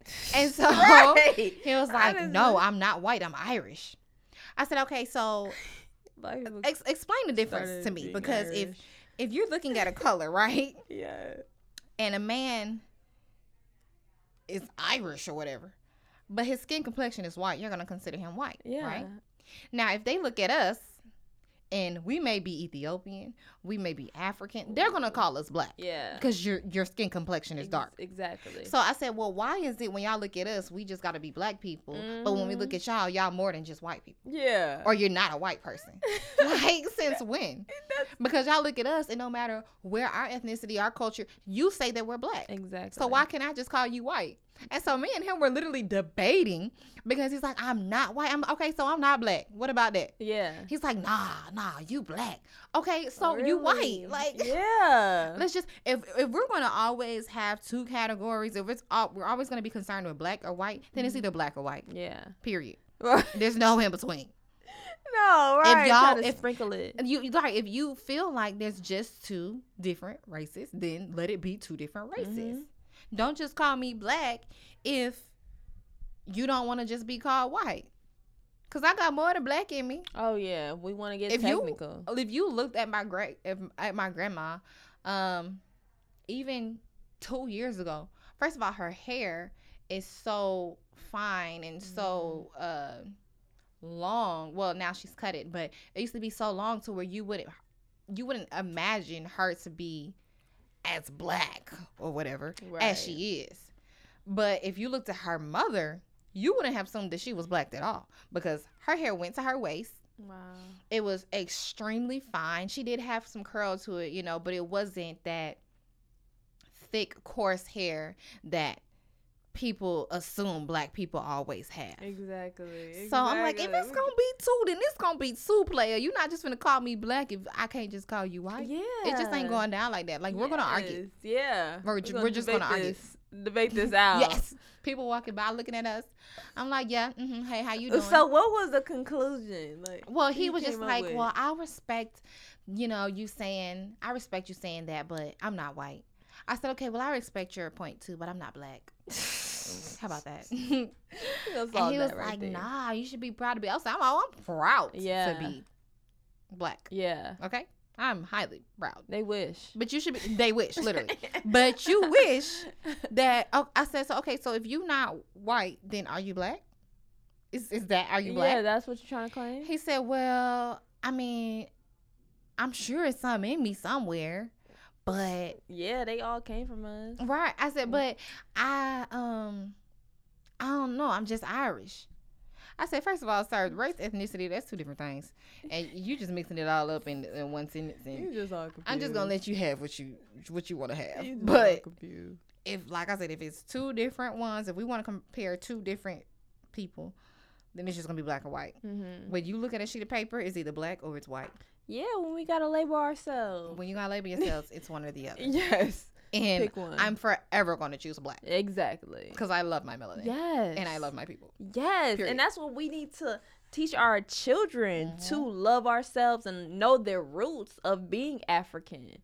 And so Right. he was like, Honestly. "No, I'm not white. I'm Irish." I said, "Okay, so ex- explain the difference to me because if if you're looking at a color, right, yeah, and a man is Irish or whatever, but his skin complexion is white, you're gonna consider him white, yeah, right? Now, if they look at us and we may be Ethiopian, we may be African, they're gonna call us black yeah, because your your skin complexion is dark. Exactly. So I said, well, why is it when y'all look at us, we just gotta be black people, but when we look at y'all, y'all more than just white people, yeah, or you're not a white person? like since when? That's- Because y'all look at us, and no matter where our ethnicity, our culture, you say that we're black. exactly. So why can't I just call you white? And so me and him were literally debating because he's like, I'm not white. I'm okay, so I'm not black. What about that? Yeah. He's like, Nah, nah, you black. Okay, so you white. Like yeah, let's just if if we're gonna always have two categories, if it's all, we're always gonna be concerned with black or white, then it's either black or white. yeah. Period. There's no in between. No, right. y'all- Try to if- sprinkle it. You like if you feel like there's just two different races, then let it be two different races. Mhm. Don't just call me black if you don't want to just be called white. Cause I got more than black in me. Oh yeah, we want to get If you- technical. If you looked at my great if, at my grandma, um, even two years ago, first of all, her hair is so fine and so uh long. Well, now she's cut it, but it used to be so long to where you wouldn't you wouldn't imagine her to be as black or whatever Right. as she is. But if you looked at her mother, you wouldn't have assumed that she was black at all because her hair went to her waist. Wow. It was extremely fine. She did have some curl to it, you know, but it wasn't that thick, coarse hair that people assume black people always have. Exactly. So I'm like, if it's gonna be two, then it's gonna be two player. You're not just gonna call me black if I can't just call you white. yeah, It just ain't going down like that. Like we're gonna argue. Yeah, We're ju- we're just gonna argue. this- Debate this out. Yes. People walking by looking at us. I'm like, yeah. hmm Hey, how you doing? So what was the conclusion? Like, Well, he was just like, with? well, I respect you know, you saying, I respect you saying that, but I'm not white. I said, okay, well, I respect your point too, but I'm not black. How about that? and he was right like, there. nah, you should be proud to be. I was like, I'm, I'm proud yeah. to be black. Yeah. Okay. I'm highly proud. They wish. But you should be, they wish, literally. but you wish that, oh, I said, so, okay, so if you're not white, then are you black? Is, is that, are you black? Yeah, that's what you're trying to claim. He said, well, I mean, I'm sure it's some in me somewhere. But yeah, they all came from us. Right. I said, but I um I don't know. I'm just Irish. I said, first of all, sir, race, ethnicity, that's two different things. And you just mixing it all up in, in one sentence. You just all confused. I'm just gonna let you have what you what you want to have. but if like I said, if it's two different ones, if we want to compare two different people, then it's just gonna be black and white. Mm-hmm. When you look at a sheet of paper, it's either black or it's white. Yeah, when we gotta label ourselves. When you gotta label yourselves, it's one or the other. Yes. And Pick one. I'm forever gonna choose black. Exactly. Because I love my melanin. Yes. And I love my people. Yes. Period. And that's what we need to teach our children mm-hmm. to love ourselves and know their roots of being African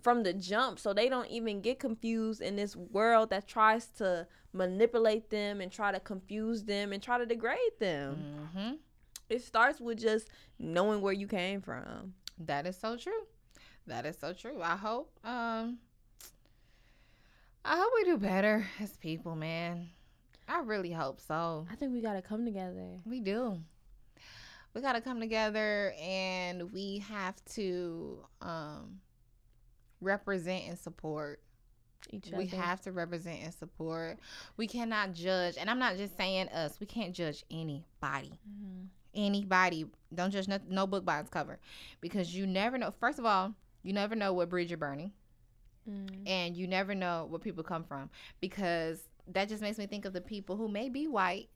from the jump so they don't even get confused in this world that tries to manipulate them and try to confuse them and try to degrade them. Mm-hmm. It starts with just knowing where you came from. That is so true. That is so true. I hope um I hope we do better as people, man. I really hope so. I think we got to come together. We do. We got to come together and we have to um represent and support each other. We have to represent and support. We cannot judge, and I'm not just saying us. We can't judge anybody. Mm-hmm anybody. Don't judge no, no book by its cover, because you never know. First of all, you never know what bridge you're burning, mm. and you never know where people come from, because that just makes me think of the people who may be white,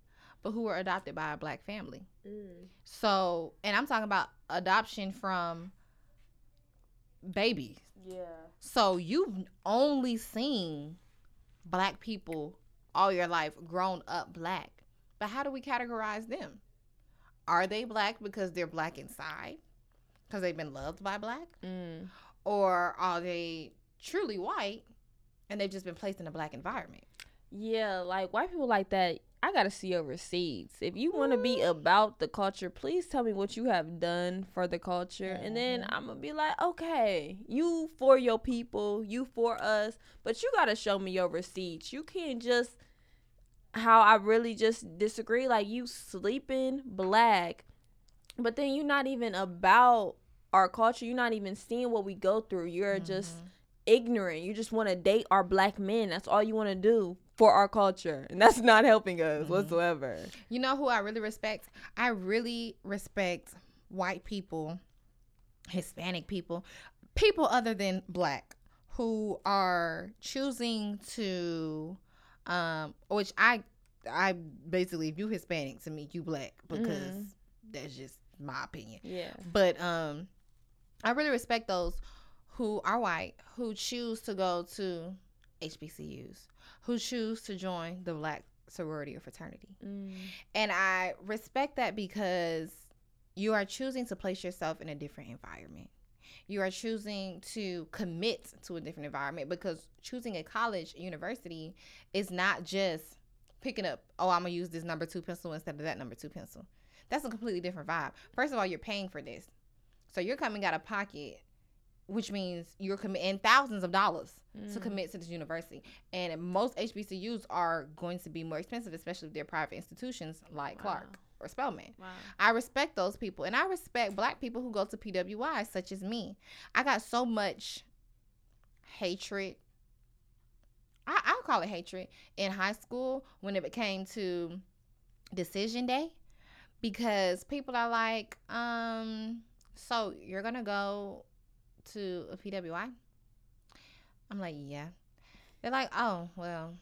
but who were adopted by a black family. Mm. So, and I'm talking about adoption from babies. Yeah. So you've only seen black people all your life grown up black. But how do we categorize them? Are they black because they're black inside? Because they've been loved by black? Mm. Or are they truly white and they've just been placed in a black environment? Yeah, like white people like that. I gotta see your receipts. If you want to be about the culture, please tell me what you have done for the culture, mm-hmm. and then mm-hmm. I'm gonna be like, okay, you for your people, you for us, but you gotta show me your receipts. You can't just how I really just disagree. Like you sleeping black, but then you're not even about our culture. You're not even seeing what we go through. You're mm-hmm. just ignorant. You just want to date our black men. That's all you want to do for our culture. And that's not helping us mm-hmm. whatsoever. You know who I really respect? I really respect white people, Hispanic people, people other than black who are choosing to um, which I I basically view Hispanic to me you black because mm-hmm. that's just my opinion. Yeah. But um, I really respect those who are white who choose to go to HBCUs, who choose to join the black sorority or fraternity. Mm. And I respect that because you are choosing to place yourself in a different environment you are choosing to commit to a different environment because choosing a college university is not just picking up oh i'm gonna use this number two pencil instead of that number two pencil that's a completely different vibe first of all you're paying for this so you're coming out of pocket which means you're committing thousands of dollars mm. to commit to this university. And most HBCUs are going to be more expensive, especially if they're private institutions like wow. Clark or Spelman. Wow. I respect those people. And I respect black people who go to PWI, such as me. I got so much hatred. I, I'll call it hatred in high school when it came to decision day because people are like, um, so you're gonna go to a PWI? I'm like, yeah. They're like, oh, well,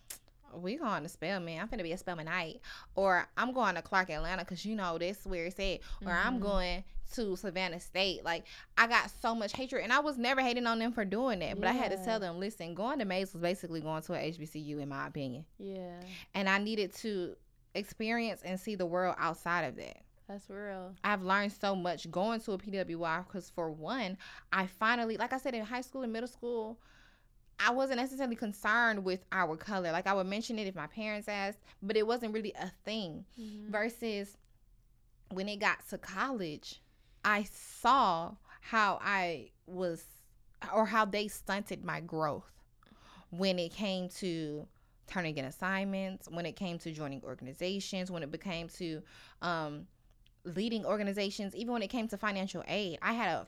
we going to Spelman. I'm gonna be a Spelmanite, or I'm going to Clark Atlanta because you know that's where it's at. Or mm-hmm. I'm going to Savannah State. Like I got so much hatred, and I was never hating on them for doing that. But yeah. I had to tell them, listen, going to Mays was basically going to a HBCU, in my opinion. Yeah. And I needed to experience and see the world outside of that. That's real. I've learned so much going to a PWI because, for one, I finally, like I said, in high school and middle school, I wasn't necessarily concerned with our color. Like I would mention it if my parents asked, but it wasn't really a thing. Mm-hmm. Versus when it got to college, I saw how I was or how they stunted my growth when it came to turning in assignments, when it came to joining organizations, when it became to um, leading organizations, even when it came to financial aid. I had a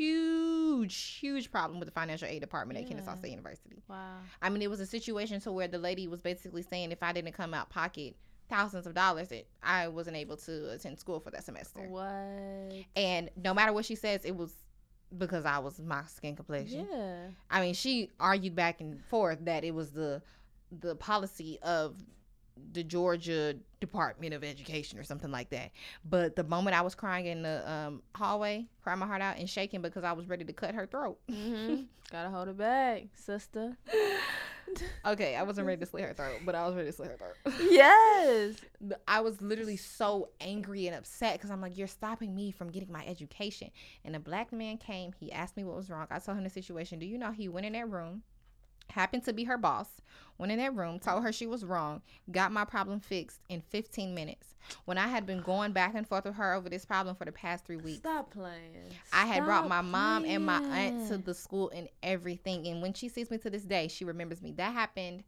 huge, huge problem with the financial aid department at Kennesaw State University. Wow. I mean, it was a situation to where the lady was basically saying if I didn't come out pocket thousands of dollars, that I wasn't able to attend school for that semester. What? And no matter what she says, it was because I was my skin complexion. Yeah. I mean, she argued back and forth that it was the the policy of the Georgia Department of Education or something like that. But the moment I was crying in the um, hallway, crying my heart out and shaking because I was ready to cut her throat. Mm-hmm. Gotta hold it back, sister. Okay, I wasn't ready to slit her throat, but I was ready to slit her throat. yes. I was literally so angry and upset because I'm like, you're stopping me from getting my education. And a black man came. He asked me what was wrong. I told him the situation. Do you know he went in that room, happened to be her boss, went in that room, told her she was wrong, got my problem fixed in 15 minutes. When I had been going back and forth with her over this problem for the past three weeks. Stop playing. I had brought my mom and my aunt to the school and everything. And when she sees me to this day, she remembers me. That happened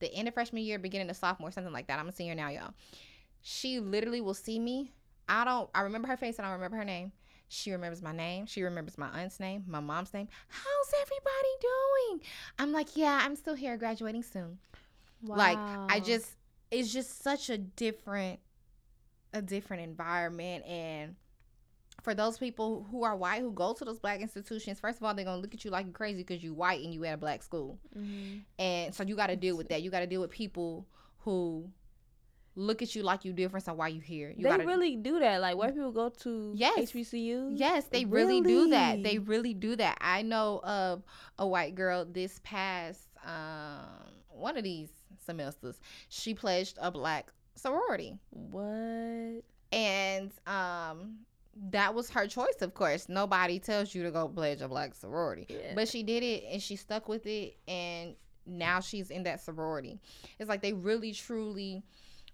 the end of freshman year, beginning of sophomore, something like that. I'm a senior now, y'all. She literally will see me. I don't, I remember her face and I don't remember her name. She remembers my name. She remembers my aunt's name, my mom's name. How's everybody doing? I'm like, yeah, I'm still here, graduating soon. Like, I just, it's just such a different, a different environment. And for those people who are white who go to those black institutions, first of all, they're gonna look at you like you're crazy because you're white and you at a black school, Mhm. and so you got to deal with that. You got to deal with people who look at you like you different. So why you here? You they gotta, really do that. Like white people go to Yes. HBCU. Yes, they really? do that. They really do that. I know of a white girl this past um, one of these semesters. She pledged a black sorority. What? and um that was her choice of course nobody tells you to go pledge a black sorority Yeah. but she did it and she stuck with it and now she's in that sorority it's like they really truly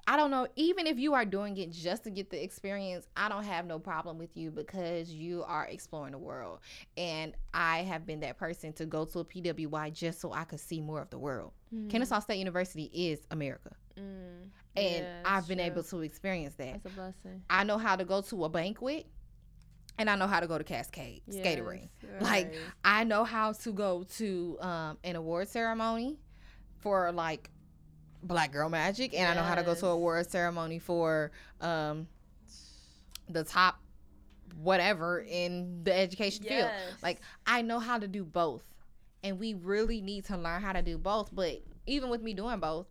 i don't know even if you are doing it just to get the experience i don't have no problem with you because you are exploring the world and i have been that person to go to a PWI just so i could see more of the world Mm. kennesaw state university is america Mm. and Yeah, i've been true. able to experience that That's a blessing. I know how to go to a banquet and I know how to go to Cascade skating rink. Yes, Like. I know how to go to um, an award ceremony for like Black Girl Magic and I know how to go to a award ceremony for um, the top whatever in the education field. Like I know how to do both. And we really need to learn how to do both. But even with me doing both,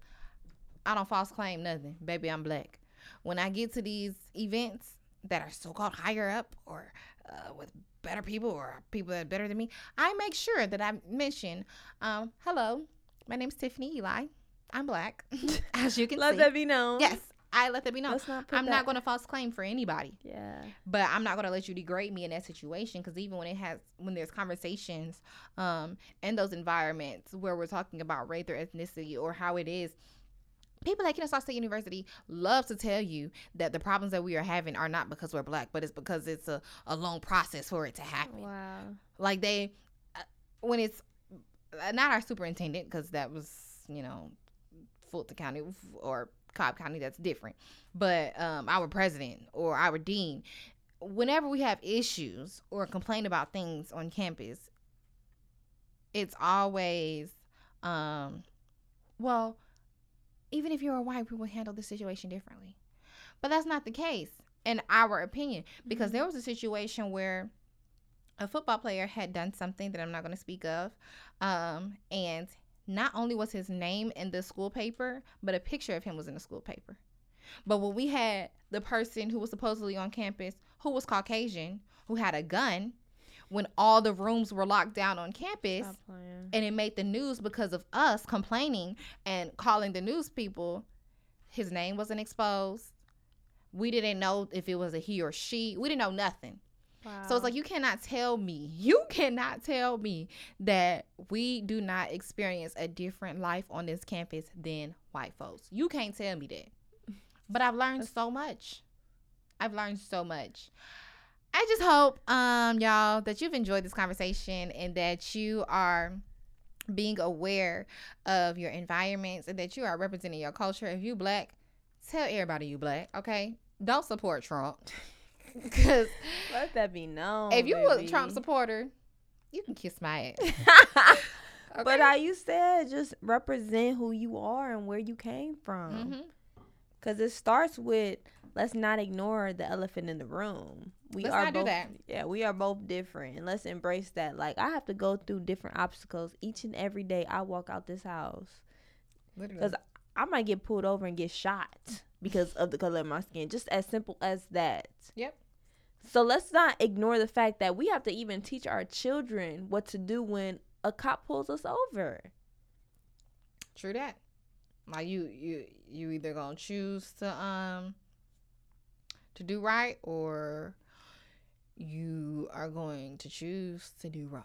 I don't false claim nothing. Baby, I'm black. When I get to these events that are so called higher up or uh, with better people or people that are better than me, I make sure that I mention, um, hello, my name's Tiffany Eli. I'm black, as you can let see. that be known. yes, I let that be known. Let's not I'm that- not going to false claim for anybody Yeah. but I'm not gonna let you degrade me in that situation because even when it has when there's conversations um in those environments where we're talking about race or ethnicity or how it is people at Kennesaw State University love to tell you that the problems that we are having are not because we're black but it's because it's a, a long process for it to happen Wow. like they uh, when it's uh, not our superintendent because that was you know fulton county or cobb county that's different but um our president or our dean whenever we have issues or complain about things on campus it's always um well even if you're a white we will handle the situation differently but that's not the case in our opinion because Mm-hmm. there was a situation where a football player had done something that I'm not going to speak of. Um, and not only was his name in the school paper, but a picture of him was in the school paper. But when we had the person who was supposedly on campus, who was Caucasian, who had a gun, when all the rooms were locked down on campus, and it made the news because of us complaining and calling the news people, his name wasn't exposed. We didn't know if it was a he or she. We didn't know nothing. Wow. So it's like you cannot tell me, you cannot tell me that we do not experience a different life on this campus than white folks. You can't tell me that. But I've learned so much. I've learned so much. I just hope um y'all that you've enjoyed this conversation and that you are being aware of your environments and that you are representing your culture. If you black, tell everybody you black, okay? Don't support Trump. Cuz let that be known. if you baby. a Trump supporter, you can kiss my ass. But Okay? how you said, just represent who you are and where you came from. Mhm. Because it starts with let's not ignore the elephant in the room. We Let's are not do both, that. Yeah, we are both different, and let's embrace that. Like I have to go through different obstacles each and every day. I walk out this house because I might get pulled over and get shot because of the color of my skin. Just as simple as that. Yep. So let's not ignore the fact that we have to even teach our children what to do when a cop pulls us over. True that. Like you you you either gonna choose to um to do right or you are going to choose to do wrong.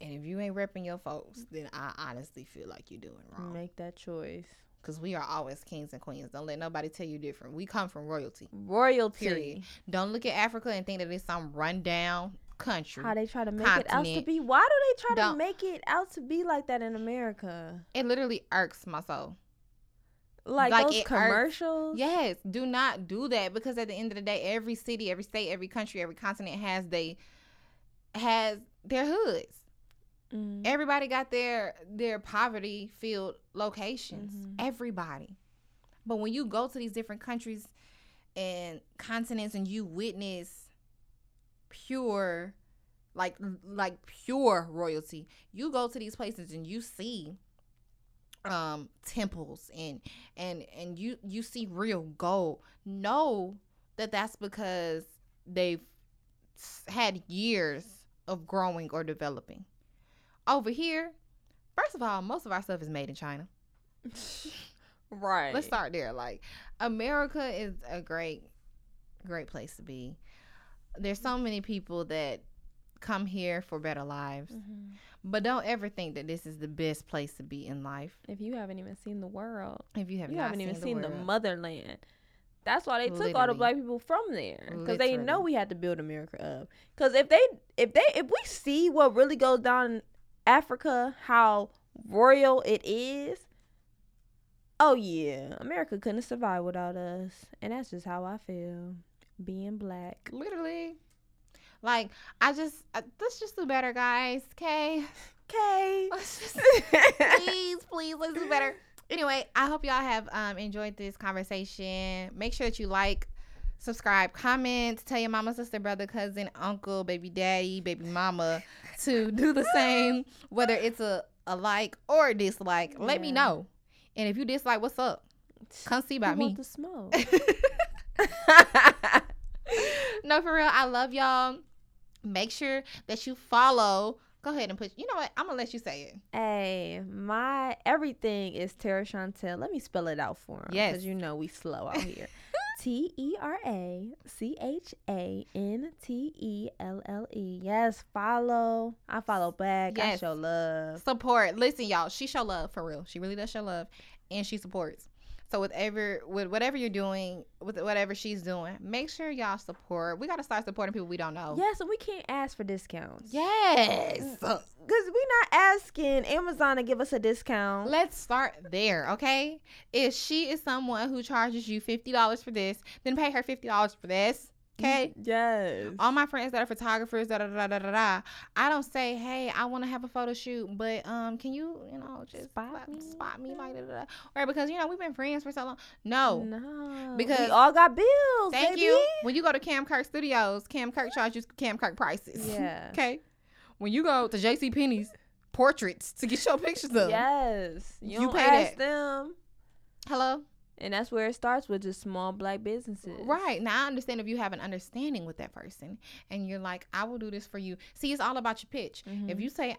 And if you ain't repping your folks, then I honestly feel like you're doing wrong. Make that choice. Because we are always kings and queens. Don't let nobody tell you different. We come from royalty. Royalty. Period. Don't look at Africa and think that it's some rundown country. How they try to make it out to be. Why do they try Don't- to make it out to be like that in America? it literally irks my soul. Like, Like, those it irks- commercials. Yes, do not do that because at the end of the day, every city, every state, every country, every continent has they has their hoods. Mhm. Everybody got their their poverty filled locations. Mhm. Everybody. But when you go to these different countries and continents and you witness pure like like pure royalty, you go to these places and you see um temples and and and you you see real gold know that that's because they've had years of growing or developing over here first of all most of our stuff is made in china right. let's start there like america is a great great place to be there's so many people that come here for better lives Mhm. but don't ever think that this is the best place to be in life If you haven't even seen the world, if you have you not haven't even seen, seen the, the, motherland. That's why they took all the black people from there because they know we had to build America up. Because if they, if they, if we see what really goes down Africa, how royal it is. Oh yeah, America couldn't survive without us, and that's just how I feel, being black. literally like i just uh, let's just do better guys okay Okay. please, please, let's do better. Anyway, I hope y'all have um, enjoyed this conversation. Make sure that you like, subscribe, comment, tell your mama, sister, brother, cousin, uncle, baby daddy, baby mama to do the same, whether it's a, a like or a dislike. Let me know. And if you dislike, what's up? Come see about me. the smoke? no, for real. I love y'all. Make sure that you follow. Go ahead and put. You know what? I'm gonna let you say it. Hey, my everything is Tera Chantelle. Let me spell it out for him. Yes. Because you know we slow out here. T E R A C H A N T E L L E. Yes, follow. I follow back. I show love. support. Listen, y'all, she show love for real. She really does show love, and she supports. So with ever with whatever you're doing, with whatever she's doing, make sure y'all support. We gotta start supporting people we don't know. Yes, and we can't ask for discounts. Yes. Mm, uh, because we're not asking Amazon to give us a discount. Let's start there, okay? If she is someone who charges you fifty dollars for this, then pay her fifty dollars for this. Okay. Yes. All my friends that are photographers, da da da da da da. I don't say, hey, I want to have a photo shoot, but um, can you, you know, just Spot spot, me? spot me like da da da, or because you know we've been friends for so long. No, No. Because- we all got bills. Thank baby. you. When you go to Cam Kirk Studios, Cam Kirk charges you Cam Kirk prices. Yeah. okay. When you go to JC Penney's portraits to get your pictures of. Yes. You, You pay that. them. And that's where it starts with just small black businesses. Right. Now I understand if you have an understanding with that person and you're like, I will do this for you. See, it's all about your pitch. Mhm. If you say,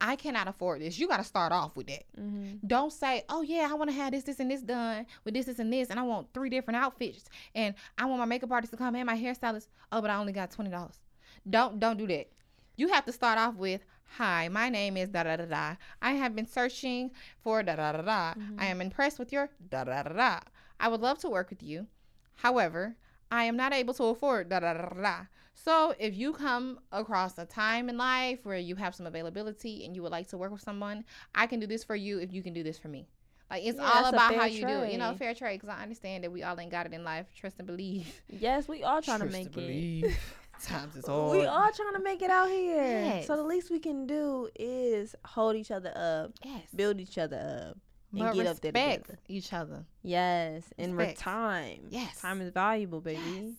I cannot afford this. You got to start off with that. Mm-hmm. Don't say, oh, yeah, I want to have this, this, and this done with this, this, and this, and I want three different outfits, and I want my makeup artist to come and my hairstylist. Oh, but I only got $20. Don't, don't do that. You have to start off with, Hi, my name is da da da da. I have been searching for da da da da. I mm-hmm. am impressed with your da da da da. I would love to work with you. However, I am not able to afford da da da da. da. So, if you come across a time in life where you have some availability and you would like to work with someone, I can do this for you if you can do this for me. Like it's Yeah, all about how you do it. You know, fair trade. Because I understand that we all ain't got it in life. Trust and believe. Yes, we all trying to make and it. Times is We hard. all trying to make it out here. Yes. So the least we can do is hold each other up, yes. build each other up, and But get up there respect together. each other. Yes, and with Respect. time. Yes. time is valuable, baby. Yes.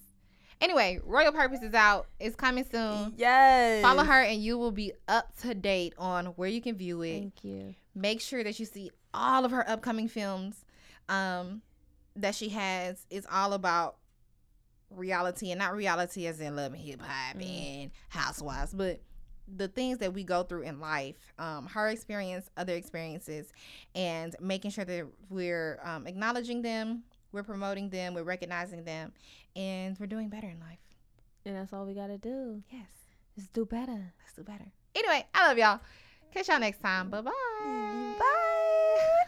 Anyway, Royal Purpose is out. It's coming soon. Yes. Follow her and you will be up to date on where you can view it. Thank you. Make sure that you see all of her upcoming films um, that she has. It's all about reality and not reality as in love and hip hop Mm. and housewives, but the things that we go through in life, um, her experience, other experiences, and making sure that we're um, acknowledging them, we're promoting them, we're recognizing them, and we're doing better in life. And that's all we gotta do. Yes, Just do better. let's do better. Anyway, I love y'all. Catch y'all next time. Bye bye. Bye.